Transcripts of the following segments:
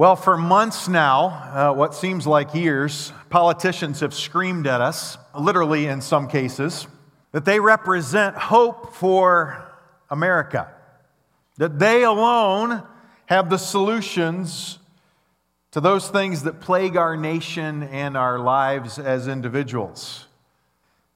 Well, for months now, uh, what seems like years, politicians have screamed at us, literally in some cases, that they represent hope for America, that they alone have the solutions to those things that plague our nation and our lives as individuals.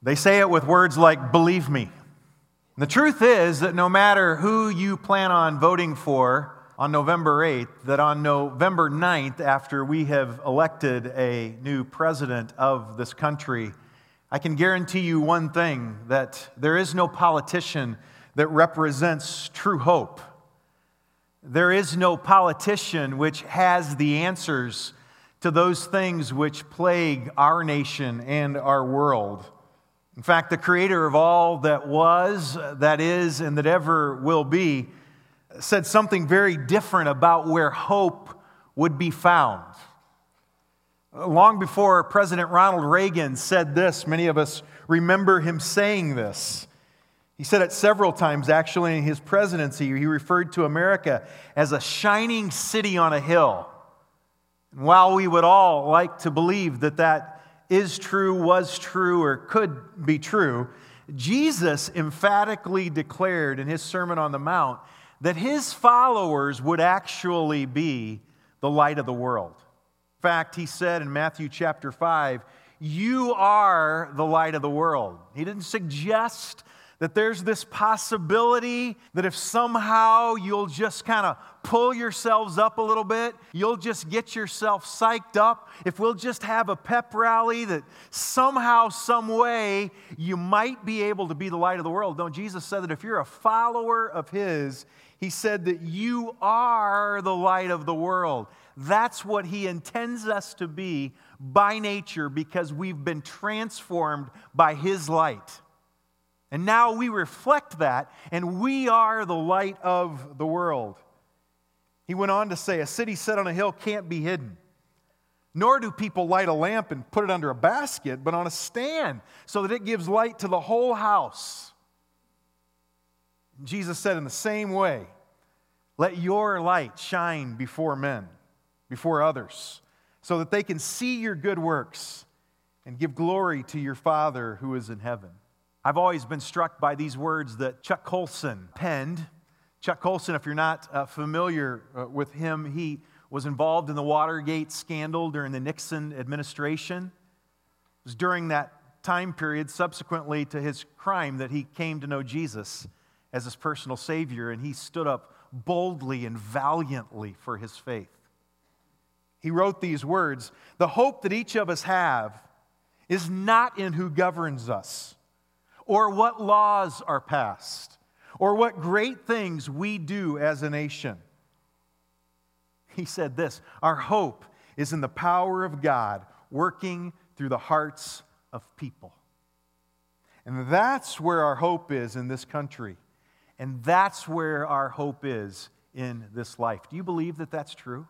They say it with words like, believe me. And the truth is that no matter who you plan on voting for, on November 8th that on November 9th, after we have elected a new president of this country, I can guarantee you one thing that there is no politician that represents true hope. There is no politician which has the answers to those things which plague our nation and our world. In fact, the creator of all that was, that is, and that ever will be said something very different about where hope would be found. Long before President Ronald Reagan said this, many of us remember him saying this. He said it several times, actually, in his presidency. He referred to America as a shining city on a hill. And while we would all like to believe that that is true, was true, or could be true, Jesus emphatically declared in his Sermon on the Mount that his followers would actually be the light of the world. In fact, he said in Matthew chapter 5, You are the light of the world. He didn't suggest that there's this possibility that if somehow you'll just kind of pull yourselves up a little bit, you'll just get yourself psyched up. If we'll just have a pep rally, that somehow, some way, you might be able to be the light of the world. No, Jesus said that if you're a follower of His, he said that you are the light of the world. That's what He intends us to be by nature because we've been transformed by His light. And now we reflect that, and we are the light of the world. He went on to say, A city set on a hill can't be hidden. Nor do people light a lamp and put it under a basket, but on a stand so that it gives light to the whole house. Jesus said, in the same way, let your light shine before men, before others, so that they can see your good works and give glory to your Father who is in heaven. I've always been struck by these words that Chuck Colson penned. Chuck Colson, if you're not uh, familiar uh, with him, he was involved in the Watergate scandal during the Nixon administration. It was during that time period, subsequently to his crime, that he came to know Jesus as his personal Savior, and he stood up boldly and valiantly for his faith. He wrote these words The hope that each of us have is not in who governs us, or what laws are passed, or what great things we do as a nation. He said this Our hope is in the power of God working through the hearts of people. And that's where our hope is in this country. And that's where our hope is in this life. Do you believe that that's true?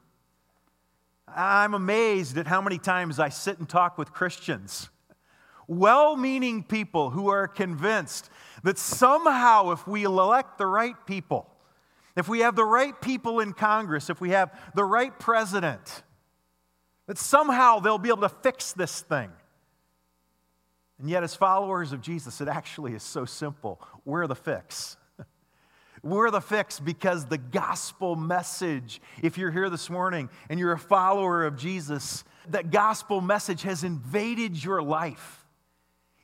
I'm amazed at how many times I sit and talk with Christians, well meaning people who are convinced that somehow, if we elect the right people, if we have the right people in Congress, if we have the right president, that somehow they'll be able to fix this thing. And yet, as followers of Jesus, it actually is so simple. We're the fix. We're the fix because the gospel message, if you're here this morning and you're a follower of Jesus, that gospel message has invaded your life.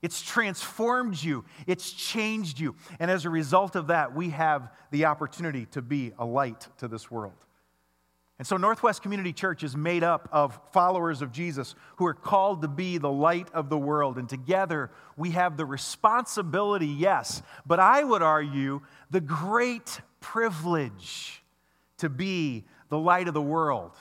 It's transformed you, it's changed you. And as a result of that, we have the opportunity to be a light to this world. And so, Northwest Community Church is made up of followers of Jesus who are called to be the light of the world. And together, we have the responsibility, yes, but I would argue the great privilege to be the light of the world.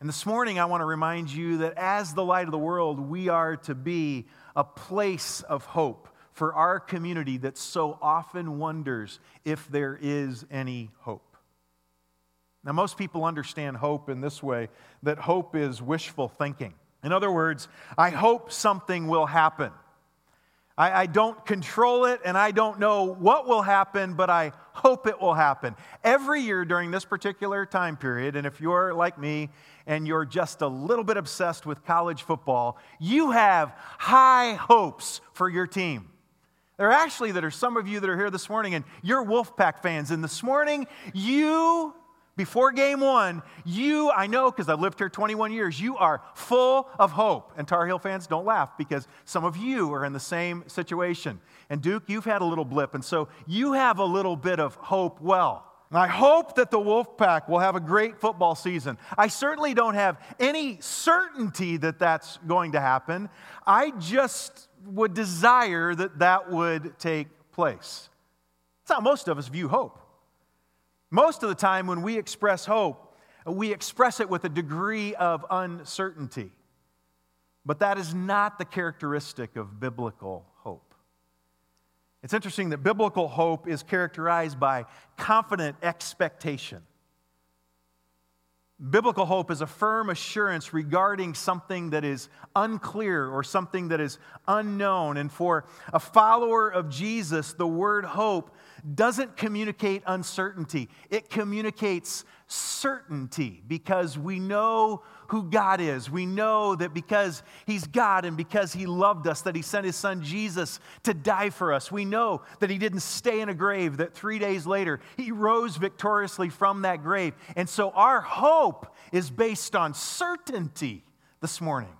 And this morning, I want to remind you that as the light of the world, we are to be a place of hope for our community that so often wonders if there is any hope. Now, most people understand hope in this way that hope is wishful thinking. In other words, I hope something will happen. I, I, don't control it and I don't know what will happen, but I hope it will happen. Every year during this particular time period, and if you're like me and you're just a little bit obsessed with college football, you have high hopes for your team. There are actually that are some of you that are here this morning and you're Wolfpack fans. And this morning, you before game one, you, I know because I've lived here 21 years, you are full of hope. And Tar Heel fans, don't laugh because some of you are in the same situation. And Duke, you've had a little blip, and so you have a little bit of hope well. And I hope that the Wolfpack will have a great football season. I certainly don't have any certainty that that's going to happen. I just would desire that that would take place. That's how most of us view hope. Most of the time, when we express hope, we express it with a degree of uncertainty. But that is not the characteristic of biblical hope. It's interesting that biblical hope is characterized by confident expectation. Biblical hope is a firm assurance regarding something that is unclear or something that is unknown. And for a follower of Jesus, the word hope doesn't communicate uncertainty, it communicates certainty because we know who God is. We know that because He's God and because He loved us, that He sent His Son Jesus to die for us. We know that He didn't stay in a grave, that three days later He rose victoriously from that grave. And so our hope is based on certainty this morning.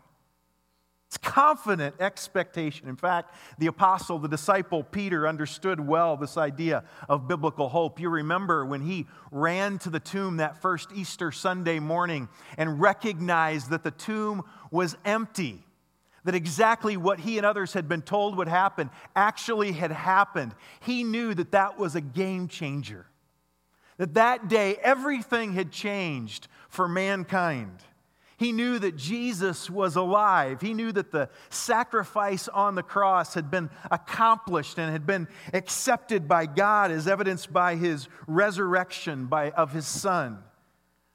It's confident expectation. In fact, the apostle, the disciple Peter understood well this idea of biblical hope. You remember when he ran to the tomb that first Easter Sunday morning and recognized that the tomb was empty, that exactly what he and others had been told would happen actually had happened. He knew that that was a game changer. That that day everything had changed for mankind. He knew that Jesus was alive. He knew that the sacrifice on the cross had been accomplished and had been accepted by God as evidenced by his resurrection by, of his Son.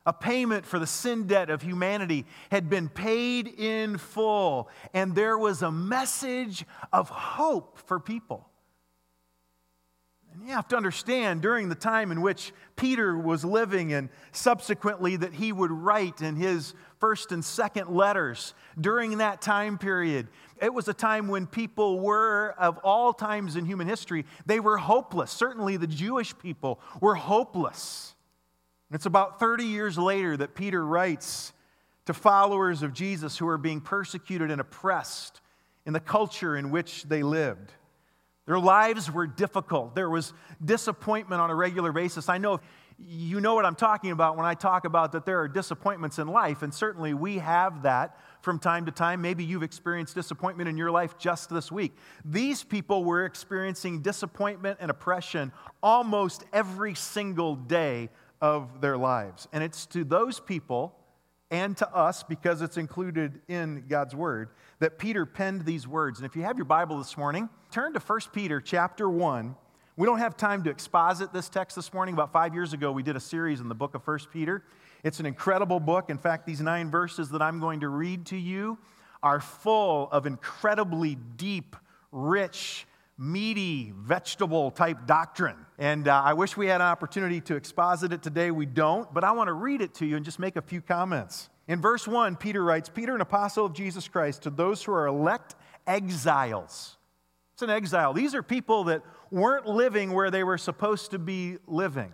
A payment for the sin debt of humanity had been paid in full, and there was a message of hope for people. And you have to understand during the time in which Peter was living, and subsequently that he would write in his first and second letters during that time period, it was a time when people were, of all times in human history, they were hopeless. Certainly the Jewish people were hopeless. And it's about 30 years later that Peter writes to followers of Jesus who are being persecuted and oppressed in the culture in which they lived. Their lives were difficult. There was disappointment on a regular basis. I know you know what I'm talking about when I talk about that there are disappointments in life, and certainly we have that from time to time. Maybe you've experienced disappointment in your life just this week. These people were experiencing disappointment and oppression almost every single day of their lives. And it's to those people and to us, because it's included in God's Word, that Peter penned these words. And if you have your Bible this morning, turn to 1 Peter chapter 1. We don't have time to exposit this text this morning. About five years ago, we did a series in the book of 1 Peter. It's an incredible book. In fact, these nine verses that I'm going to read to you are full of incredibly deep, rich, meaty, vegetable type doctrine. And uh, I wish we had an opportunity to exposit it today. We don't, but I want to read it to you and just make a few comments. In verse 1, Peter writes Peter, an apostle of Jesus Christ, to those who are elect exiles. It's an exile. These are people that weren't living where they were supposed to be living.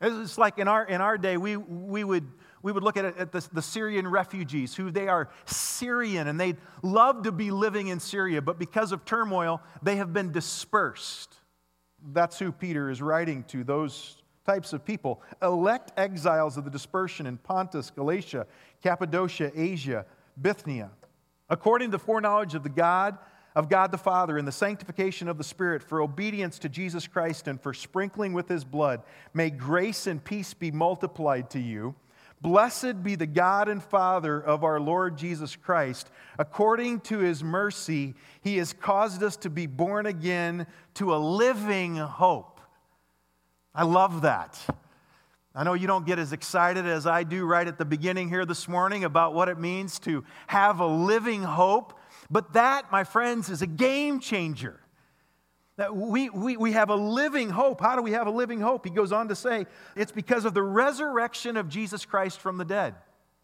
It's like in our, in our day, we, we, would, we would look at, at the, the Syrian refugees, who they are Syrian and they'd love to be living in Syria, but because of turmoil, they have been dispersed. That's who Peter is writing to, those types of people. Elect exiles of the dispersion in Pontus, Galatia, Cappadocia, Asia, Bithynia. According to the foreknowledge of the God, of God the Father and the sanctification of the Spirit for obedience to Jesus Christ and for sprinkling with his blood, may grace and peace be multiplied to you. Blessed be the God and Father of our Lord Jesus Christ. According to his mercy, he has caused us to be born again to a living hope I love that. I know you don't get as excited as I do right at the beginning here this morning about what it means to have a living hope. But that, my friends, is a game changer. That we, we, we have a living hope. How do we have a living hope? He goes on to say, it's because of the resurrection of Jesus Christ from the dead.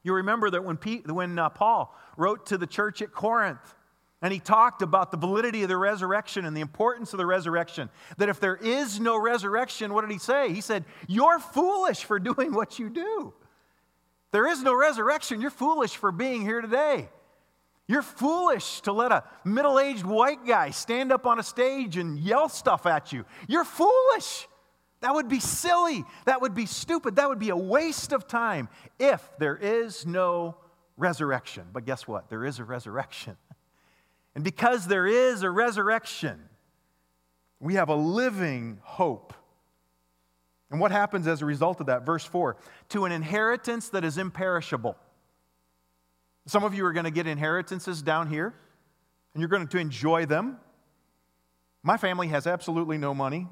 You remember that when, Pete, when uh, Paul wrote to the church at Corinth, and he talked about the validity of the resurrection and the importance of the resurrection. That if there is no resurrection, what did he say? He said, You're foolish for doing what you do. There is no resurrection. You're foolish for being here today. You're foolish to let a middle aged white guy stand up on a stage and yell stuff at you. You're foolish. That would be silly. That would be stupid. That would be a waste of time if there is no resurrection. But guess what? There is a resurrection. And because there is a resurrection, we have a living hope. And what happens as a result of that? Verse 4 to an inheritance that is imperishable. Some of you are going to get inheritances down here, and you're going to enjoy them. My family has absolutely no money.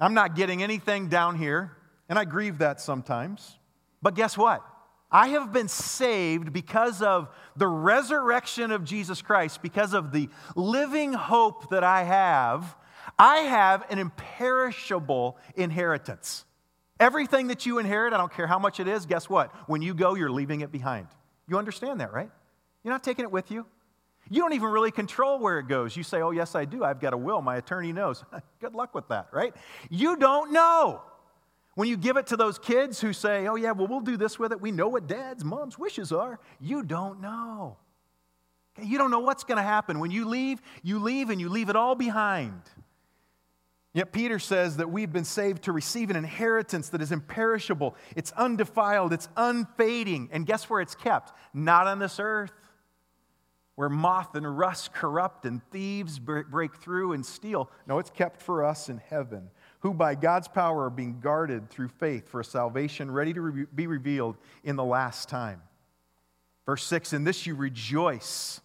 I'm not getting anything down here, and I grieve that sometimes. But guess what? I have been saved because of the resurrection of Jesus Christ, because of the living hope that I have. I have an imperishable inheritance. Everything that you inherit, I don't care how much it is, guess what? When you go, you're leaving it behind. You understand that, right? You're not taking it with you. You don't even really control where it goes. You say, Oh, yes, I do. I've got a will. My attorney knows. Good luck with that, right? You don't know. When you give it to those kids who say, oh, yeah, well, we'll do this with it, we know what dad's, mom's wishes are, you don't know. Okay? You don't know what's going to happen. When you leave, you leave and you leave it all behind. Yet Peter says that we've been saved to receive an inheritance that is imperishable, it's undefiled, it's unfading. And guess where it's kept? Not on this earth, where moth and rust corrupt and thieves break through and steal. No, it's kept for us in heaven who by God's power are being guarded through faith for a salvation ready to be revealed in the last time. Verse 6 In this you rejoice,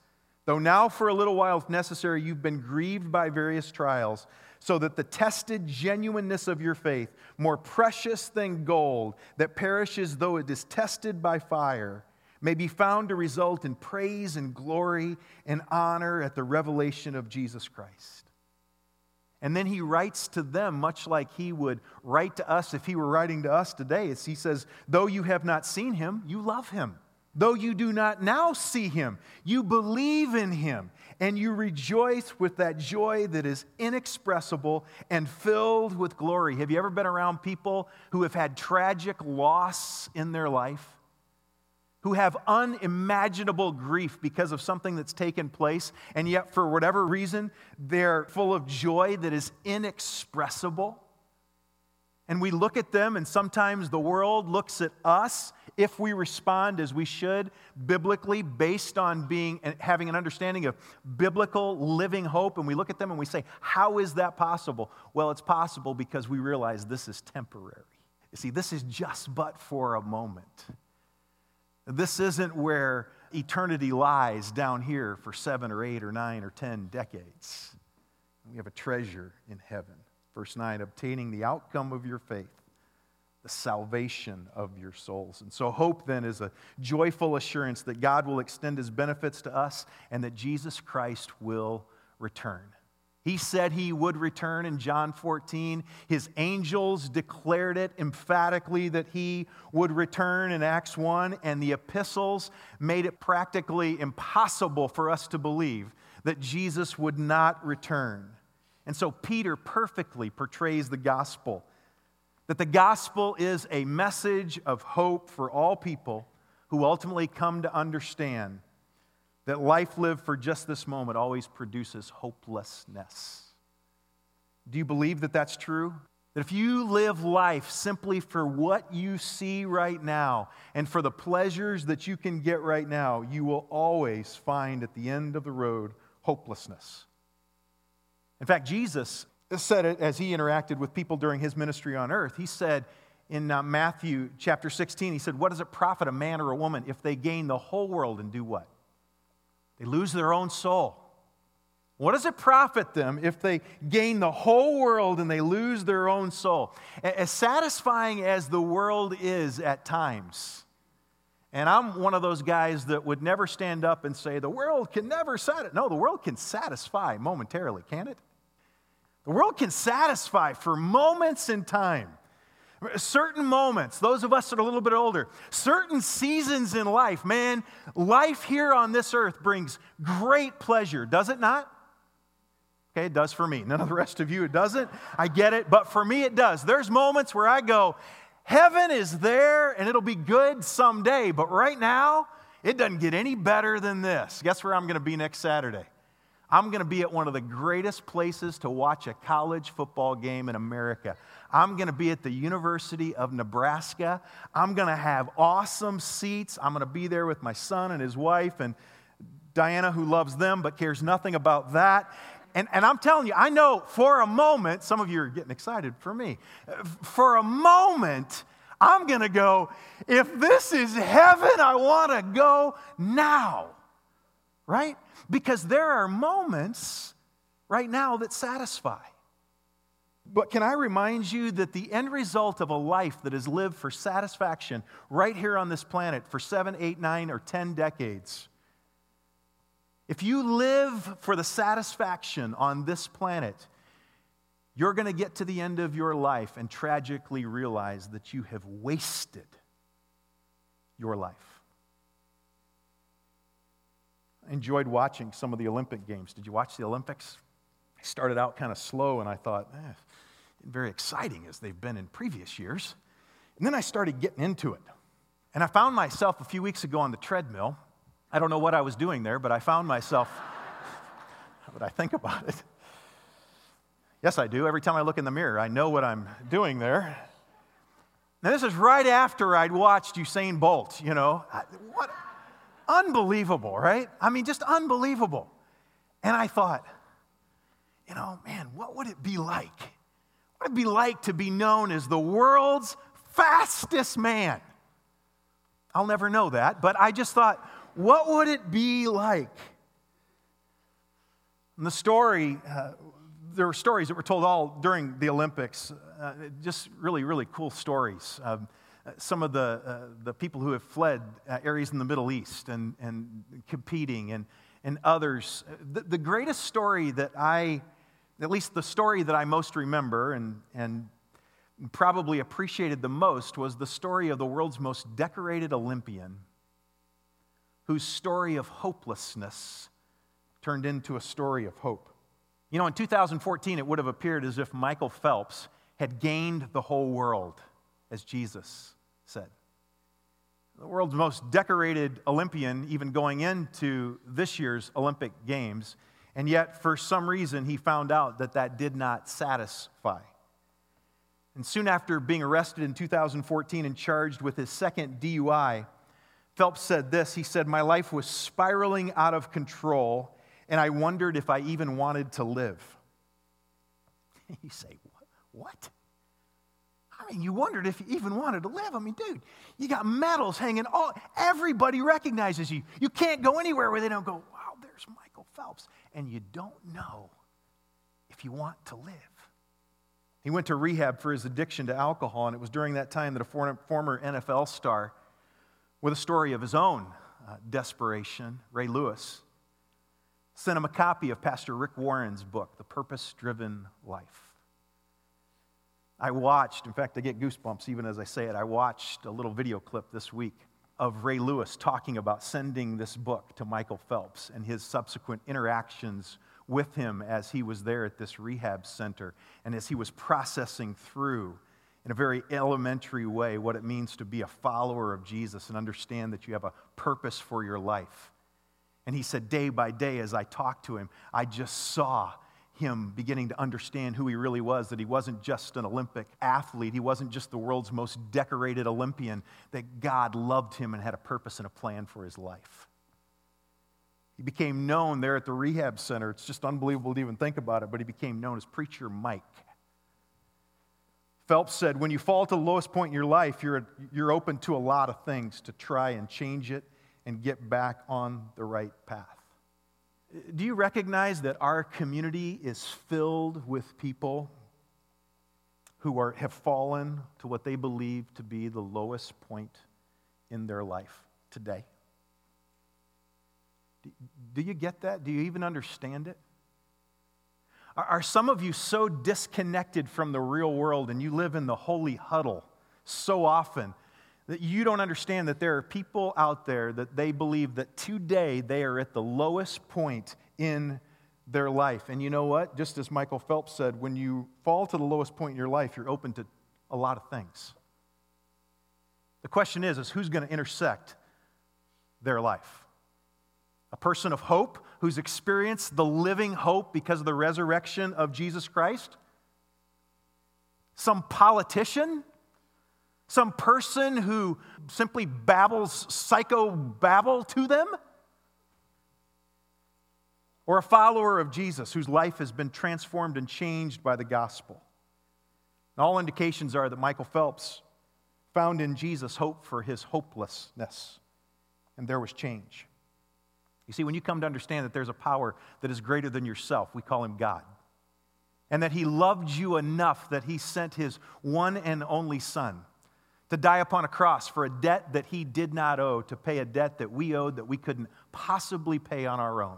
though now for a little while, if necessary, you've been grieved by various trials, so that the tested genuineness of your faith, more precious than gold that perishes though it is tested by fire, may be found to result in praise and glory and honor at the revelation of Jesus Christ. And then he writes to them, much like he would write to us if he were writing to us today. As he says, Though you have not seen him, you love him. Though you do not now see him, you believe in him, and you rejoice with that joy that is inexpressible and filled with glory. Have you ever been around people who have had tragic loss in their life? who have unimaginable grief because of something that's taken place, and yet, for whatever reason, they're full of joy that is inexpressible. And we look at them, and sometimes the world looks at us if we respond as we should biblically based on being having an understanding of biblical living hope and we look at them and we say how is that possible well it's possible because we realize this is temporary you see this is just but for a moment this isn't where eternity lies down here for seven or eight or nine or ten decades. We have a treasure in heaven. Verse 9, obtaining the outcome of your faith, the salvation of your souls. And so, hope then is a joyful assurance that God will extend his benefits to us and that Jesus Christ will return. He said he would return in John 14. His angels declared it emphatically that he would return in Acts 1, and the epistles made it practically impossible for us to believe that Jesus would not return. And so Peter perfectly portrays the gospel that the gospel is a message of hope for all people who ultimately come to understand that life lived for just this moment always produces hopelessness. Do you believe that that's true? That if you live life simply for what you see right now and for the pleasures that you can get right now, you will always find at the end of the road hopelessness. In fact, Jesus said it as he interacted with people during his ministry on earth. He said in uh, Matthew chapter 16, he said, What does it profit a man or a woman if they gain the whole world and do what? They lose their own soul. What does it profit them if they gain the whole world and they lose their own soul? As satisfying as the world is at times, And I'm one of those guys that would never stand up and say, the world can never satisfy. No, the world can satisfy momentarily, can it? The world can satisfy for moments in time. Certain moments, those of us that are a little bit older, certain seasons in life, man, life here on this earth brings great pleasure, does it not? Okay, it does for me. None of the rest of you, it doesn't. I get it, but for me, it does. There's moments where I go, heaven is there and it'll be good someday, but right now, it doesn't get any better than this. Guess where I'm going to be next Saturday? I'm going to be at one of the greatest places to watch a college football game in America. I'm going to be at the University of Nebraska. I'm going to have awesome seats. I'm going to be there with my son and his wife and Diana, who loves them but cares nothing about that. And, and I'm telling you, I know for a moment, some of you are getting excited for me. For a moment, I'm going to go, if this is heaven, I want to go now. Right? Because there are moments right now that satisfy. But can I remind you that the end result of a life that is lived for satisfaction right here on this planet for seven, eight, nine, or ten decades, if you live for the satisfaction on this planet, you're going to get to the end of your life and tragically realize that you have wasted your life. Enjoyed watching some of the Olympic Games. Did you watch the Olympics? I started out kind of slow and I thought, eh, very exciting as they've been in previous years. And then I started getting into it. And I found myself a few weeks ago on the treadmill. I don't know what I was doing there, but I found myself, would I think about it? Yes, I do. Every time I look in the mirror, I know what I'm doing there. Now, this is right after I'd watched Usain Bolt, you know. What? Unbelievable, right? I mean, just unbelievable. And I thought, you know, man, what would it be like? What would it be like to be known as the world's fastest man? I'll never know that, but I just thought, what would it be like? And the story, uh, there were stories that were told all during the Olympics, uh, just really, really cool stories. Um, some of the, uh, the people who have fled uh, areas in the Middle East and, and competing, and, and others. The, the greatest story that I, at least the story that I most remember and, and probably appreciated the most, was the story of the world's most decorated Olympian whose story of hopelessness turned into a story of hope. You know, in 2014, it would have appeared as if Michael Phelps had gained the whole world as Jesus said. The world's most decorated Olympian, even going into this year's Olympic Games, and yet for some reason he found out that that did not satisfy. And soon after being arrested in 2014 and charged with his second DUI, Phelps said this He said, My life was spiraling out of control, and I wondered if I even wanted to live. You say, What? I mean, you wondered if you even wanted to live. I mean, dude, you got medals hanging all, everybody recognizes you. You can't go anywhere where they don't go, wow, there's Michael Phelps. And you don't know if you want to live. He went to rehab for his addiction to alcohol, and it was during that time that a former NFL star, with a story of his own uh, desperation, Ray Lewis, sent him a copy of Pastor Rick Warren's book, The Purpose Driven Life. I watched, in fact, I get goosebumps even as I say it. I watched a little video clip this week of Ray Lewis talking about sending this book to Michael Phelps and his subsequent interactions with him as he was there at this rehab center and as he was processing through in a very elementary way what it means to be a follower of Jesus and understand that you have a purpose for your life. And he said, day by day, as I talked to him, I just saw him beginning to understand who he really was, that he wasn't just an Olympic athlete, he wasn't just the world's most decorated Olympian, that God loved him and had a purpose and a plan for his life. He became known there at the rehab center. It's just unbelievable to even think about it, but he became known as Preacher Mike. Phelps said, When you fall to the lowest point in your life, you're, you're open to a lot of things to try and change it and get back on the right path. Do you recognize that our community is filled with people who are, have fallen to what they believe to be the lowest point in their life? today. Do you get that? Do you even understand it? Are some of you so disconnected from the real world and you live in the holy huddle so often that you don't understand that there are people out there that they believe that today they are at the lowest point in their life. And you know what? Just as Michael Phelps said, when you fall to the lowest point in your life, you're open to a lot of things. The question is, is who's going to intersect their life? A person of hope who's experienced the living hope because of the resurrection of Jesus Christ? Some politician? Some person who simply babbles psycho babble to them? Or a follower of Jesus whose life has been transformed and changed by the gospel? All indications are that Michael Phelps found in Jesus hope for his hopelessness, and there was change. You see, when you come to understand that there's a power that is greater than yourself, we call him God. And that he loved you enough that he sent his one and only Son to die upon a cross for a debt that he did not owe, to pay a debt that we owed that we couldn't possibly pay on our own.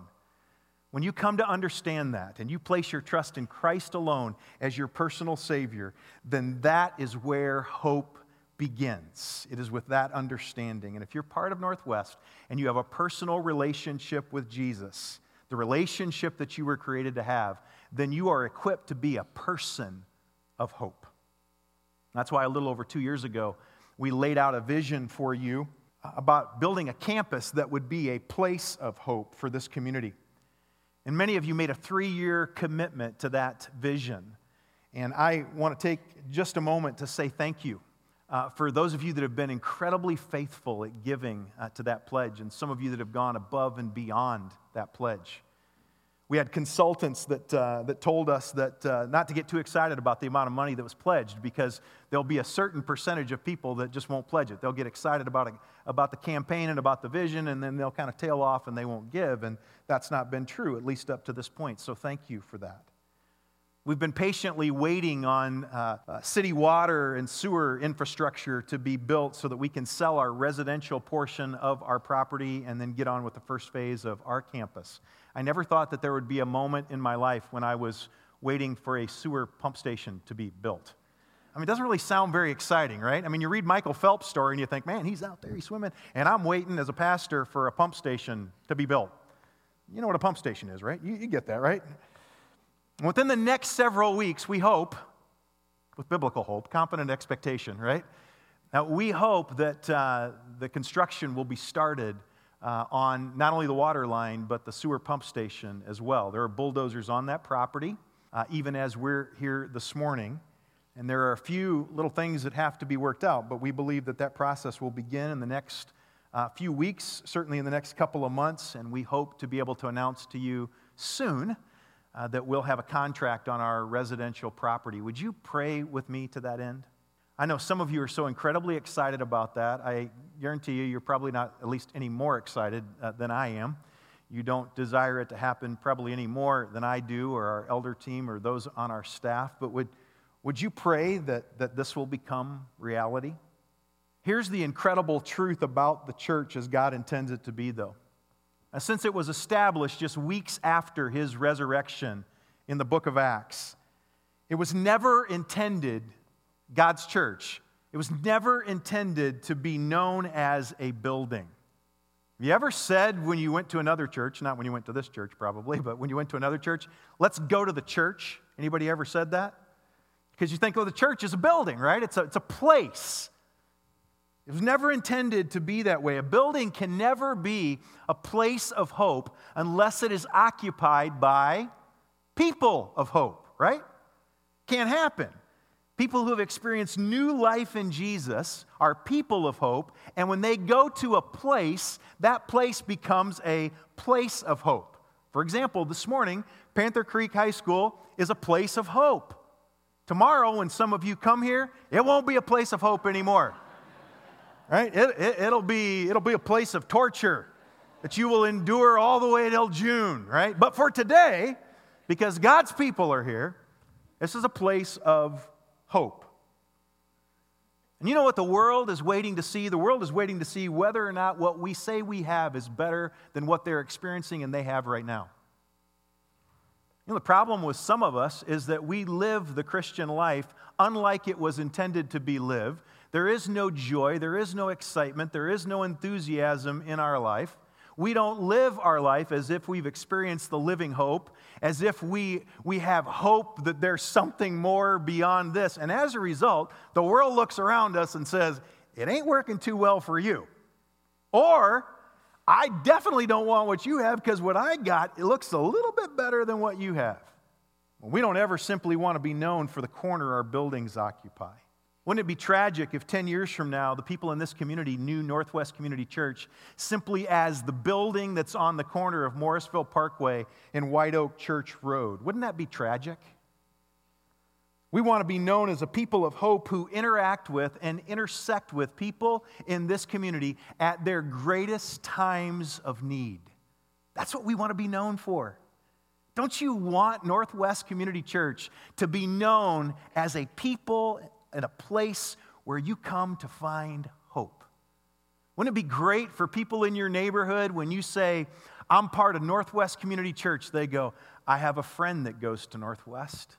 When you come to understand that and you place your trust in Christ alone as your personal Savior, then that is where hope begins. It is with that understanding. And if you're part of Northwest and you have a personal relationship with Jesus, the relationship that you were created to have, then you are equipped to be a person of hope. That's why a little over two years ago, we laid out a vision for you about building a campus that would be a place of hope for this community. And many of you made a three year commitment to that vision. And I want to take just a moment to say thank you uh, for those of you that have been incredibly faithful at giving uh, to that pledge, and some of you that have gone above and beyond that pledge. We had consultants that, uh, that told us that uh, not to get too excited about the amount of money that was pledged because there'll be a certain percentage of people that just won't pledge it. They'll get excited about, about the campaign and about the vision, and then they'll kind of tail off and they won't give. And that's not been true, at least up to this point. So thank you for that. We've been patiently waiting on uh, uh, city water and sewer infrastructure to be built so that we can sell our residential portion of our property and then get on with the first phase of our campus. I never thought that there would be a moment in my life when I was waiting for a sewer pump station to be built. I mean, it doesn't really sound very exciting, right? I mean, you read Michael Phelps' story and you think, man, he's out there, he's swimming, and I'm waiting as a pastor for a pump station to be built. You know what a pump station is, right? You, you get that, right? Within the next several weeks, we hope, with biblical hope, confident expectation, right? Now, we hope that uh, the construction will be started uh, on not only the water line, but the sewer pump station as well. There are bulldozers on that property, uh, even as we're here this morning. And there are a few little things that have to be worked out, but we believe that that process will begin in the next uh, few weeks, certainly in the next couple of months, and we hope to be able to announce to you soon uh, that we'll have a contract on our residential property. Would you pray with me to that end? I know some of you are so incredibly excited about that. I guarantee you, you're probably not at least any more excited uh, than I am. You don't desire it to happen probably any more than I do, or our elder team, or those on our staff. But would, would you pray that, that this will become reality? Here's the incredible truth about the church as God intends it to be, though since it was established just weeks after his resurrection in the book of Acts. It was never intended, God's church, it was never intended to be known as a building. Have you ever said when you went to another church, not when you went to this church probably, but when you went to another church, let's go to the church? Anybody ever said that? Because you think, oh, the church is a building, right? It's a, it's a place. It was never intended to be that way. A building can never be a place of hope unless it is occupied by people of hope, right? Can't happen. People who have experienced new life in Jesus are people of hope, and when they go to a place, that place becomes a place of hope. For example, this morning, Panther Creek High School is a place of hope. Tomorrow, when some of you come here, it won't be a place of hope anymore right? It, it, it'll, be, it'll be a place of torture that you will endure all the way till June, right? But for today, because God's people are here, this is a place of hope. And you know what the world is waiting to see? The world is waiting to see whether or not what we say we have is better than what they're experiencing and they have right now. You know, the problem with some of us is that we live the Christian life unlike it was intended to be lived. There is no joy, there is no excitement, there is no enthusiasm in our life. We don't live our life as if we've experienced the living hope, as if we, we have hope that there's something more beyond this. And as a result, the world looks around us and says, It ain't working too well for you. Or, I definitely don't want what you have because what I got, it looks a little bit better than what you have. We don't ever simply want to be known for the corner our buildings occupy. Wouldn't it be tragic if 10 years from now the people in this community knew Northwest Community Church simply as the building that's on the corner of Morrisville Parkway and White Oak Church Road? Wouldn't that be tragic? We want to be known as a people of hope who interact with and intersect with people in this community at their greatest times of need. That's what we want to be known for. Don't you want Northwest Community Church to be known as a people and a place where you come to find hope? Wouldn't it be great for people in your neighborhood when you say, I'm part of Northwest Community Church? They go, I have a friend that goes to Northwest.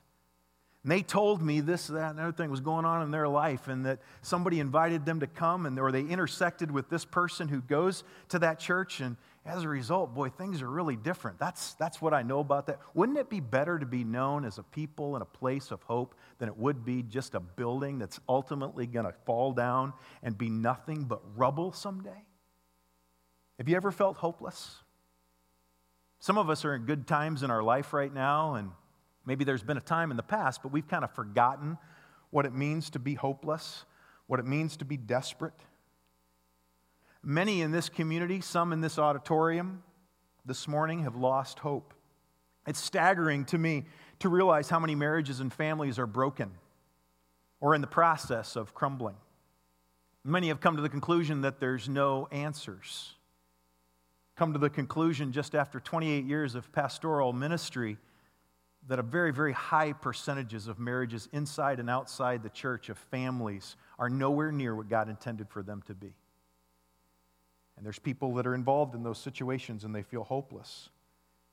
And they told me this, that, and other thing was going on in their life, and that somebody invited them to come, and or they intersected with this person who goes to that church, and as a result, boy, things are really different. That's, that's what I know about that. Wouldn't it be better to be known as a people and a place of hope than it would be just a building that's ultimately going to fall down and be nothing but rubble someday? Have you ever felt hopeless? Some of us are in good times in our life right now, and Maybe there's been a time in the past, but we've kind of forgotten what it means to be hopeless, what it means to be desperate. Many in this community, some in this auditorium this morning, have lost hope. It's staggering to me to realize how many marriages and families are broken or in the process of crumbling. Many have come to the conclusion that there's no answers. Come to the conclusion just after 28 years of pastoral ministry that a very, very high percentages of marriages inside and outside the church of families are nowhere near what God intended for them to be. And there's people that are involved in those situations and they feel hopeless.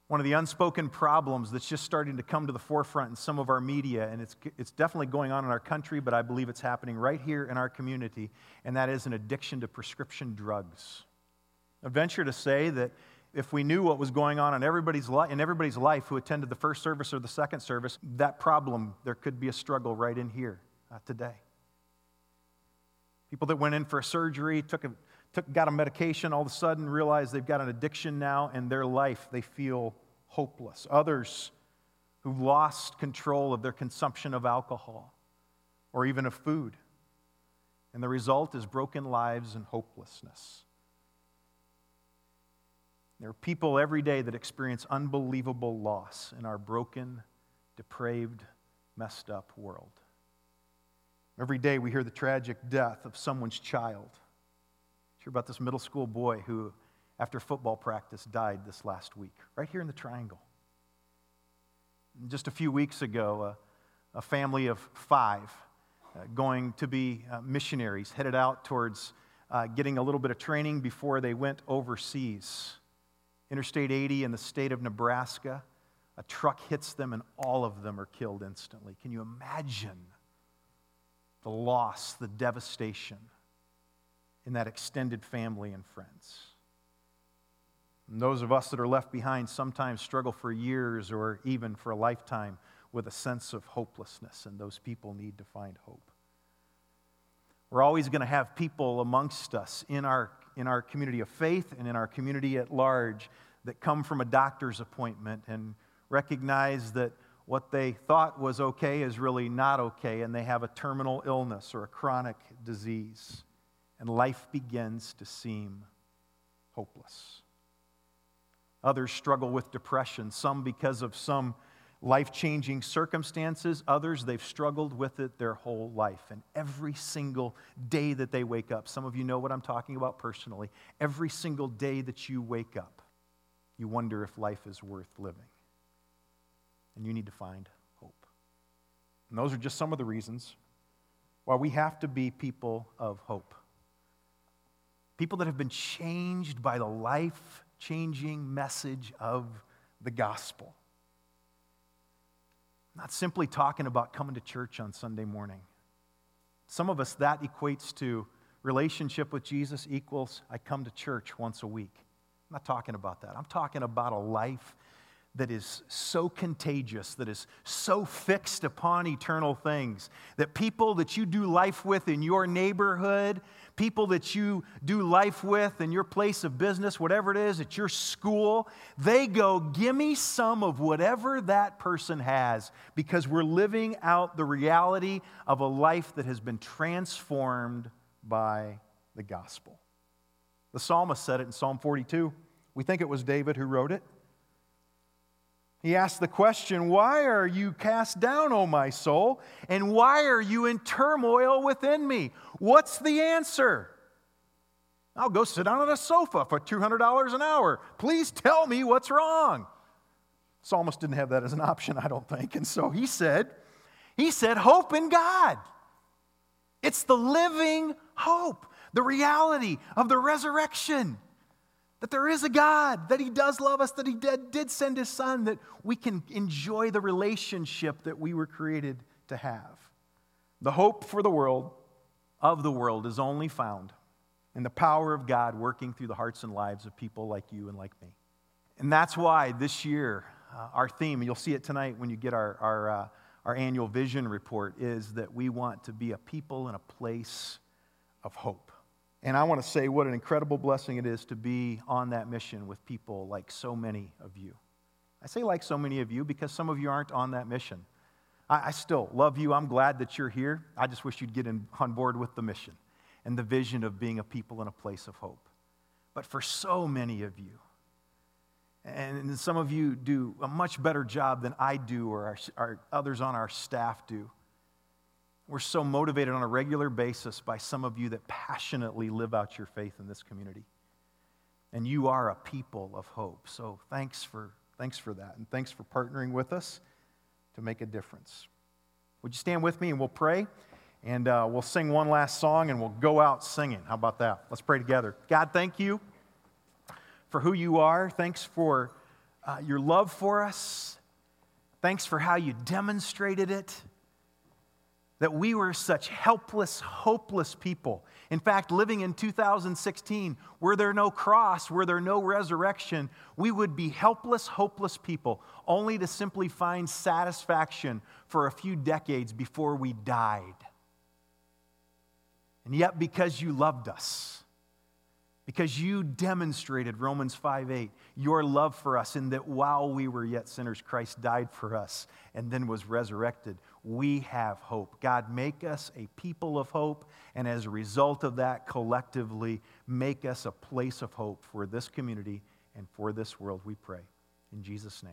One of the unspoken problems that's just starting to come to the forefront in some of our media, and it's, it's definitely going on in our country, but I believe it's happening right here in our community, and that is an addiction to prescription drugs. I venture to say that if we knew what was going on in everybody's, li- in everybody's life who attended the first service or the second service, that problem, there could be a struggle right in here uh, today. People that went in for a surgery, took a, took, got a medication, all of a sudden realize they've got an addiction now in their life. They feel hopeless. Others who lost control of their consumption of alcohol or even of food. And the result is broken lives and hopelessness. There are people every day that experience unbelievable loss in our broken, depraved, messed up world. Every day we hear the tragic death of someone's child. Hear about this middle school boy who, after football practice, died this last week, right here in the triangle. Just a few weeks ago, a, a family of five uh, going to be uh, missionaries headed out towards uh, getting a little bit of training before they went overseas. Interstate 80 in the state of Nebraska, a truck hits them and all of them are killed instantly. Can you imagine the loss, the devastation in that extended family and friends? And those of us that are left behind sometimes struggle for years or even for a lifetime with a sense of hopelessness, and those people need to find hope. We're always going to have people amongst us in our in our community of faith and in our community at large that come from a doctor's appointment and recognize that what they thought was okay is really not okay, and they have a terminal illness or a chronic disease, and life begins to seem hopeless. Others struggle with depression, some because of some life changing circumstances. Others, they've struggled with it their whole life. And every single day that they wake up, some of you know what I'm talking about personally, every single day that you wake up, you wonder if life is worth living. And you need to find hope. And those are just some of the reasons why we have to be people of hope. People that have been changed by the life changing message of the gospel. Not simply talking about coming to church on Sunday morning. Some of us, that equates to relationship with Jesus equals I come to church once a week. I'm not talking about that. I'm talking about a life that is so contagious, that is so fixed upon eternal things, that people that you do life with in your neighborhood, people that you do life with in your place of business, whatever it is, at your school, they go, Give me some of whatever that person has, because we're living out the reality of a life that has been transformed by the gospel. The psalmist said it in Psalm 42. We think it was David who wrote it. He asked the question, Why are you cast down, O my soul? And why are you in turmoil within me? What's the answer? I'll go sit down on a sofa for $200 an hour. Please tell me what's wrong. Psalmist didn't have that as an option, I don't think. And so he said, he said, hope in God. It's the living hope, the reality of the resurrection that there is a God, that He does love us, that He did, did send His Son, that we can enjoy the relationship that we were created to have. The hope for the world, of the world, is only found in the power of God working through the hearts and lives of people like you and like me. And that's why this year, uh, our theme, you'll see it tonight when you get our, our, uh, our annual vision report, is that we want to be a people in a place of hope. And I want to say what an incredible blessing it is to be on that mission with people like so many of you. I say like so many of you because some of you aren't on that mission. I, I still love you. I'm glad that you're here. I just wish you'd get in, on board with the mission and the vision of being a people in a place of hope. But for so many of you, and some of you do a much better job than I do or our, our others on our staff do we're so motivated on a regular basis by some of you that passionately live out your faith in this community. And you are a people of hope. So thanks for, thanks for that. And thanks for partnering with us to make a difference. Would you stand with me and we'll pray? And uh, we'll sing one last song and we'll go out singing. How about that? Let's pray together. God, thank you for who you are. Thanks for uh, your love for us. Thanks for how you demonstrated it that we were such helpless, hopeless people. In fact, living in 2016, were there no cross, were there no resurrection, we would be helpless, hopeless people, only to simply find satisfaction for a few decades before we died. And yet, because you loved us, because you demonstrated Romans 5 8, your love for us, in that while we were yet sinners, Christ died for us and then was resurrected. We have hope. God, make us a people of hope, and as a result of that, collectively, make us a place of hope for this community and for this world, we pray. In Jesus' name.